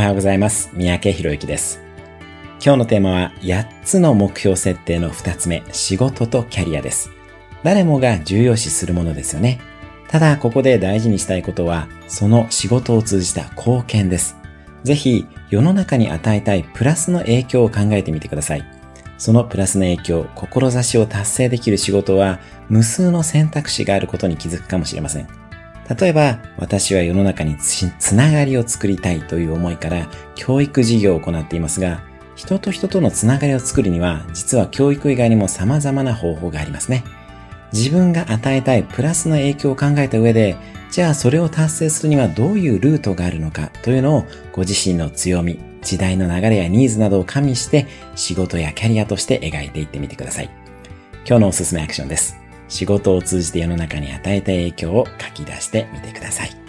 おはようございます。三宅博之です。今日のテーマは8つの目標設定の2つ目、仕事とキャリアです。誰もが重要視するものですよね。ただ、ここで大事にしたいことは、その仕事を通じた貢献です。ぜひ、世の中に与えたいプラスの影響を考えてみてください。そのプラスの影響、志を達成できる仕事は、無数の選択肢があることに気づくかもしれません。例えば、私は世の中につながりを作りたいという思いから、教育事業を行っていますが、人と人とのつながりを作るには、実は教育以外にも様々な方法がありますね。自分が与えたいプラスの影響を考えた上で、じゃあそれを達成するにはどういうルートがあるのかというのをご自身の強み、時代の流れやニーズなどを加味して仕事やキャリアとして描いていってみてください。今日のおすすめアクションです。仕事を通じて世の中に与えた影響を書き出してみてください。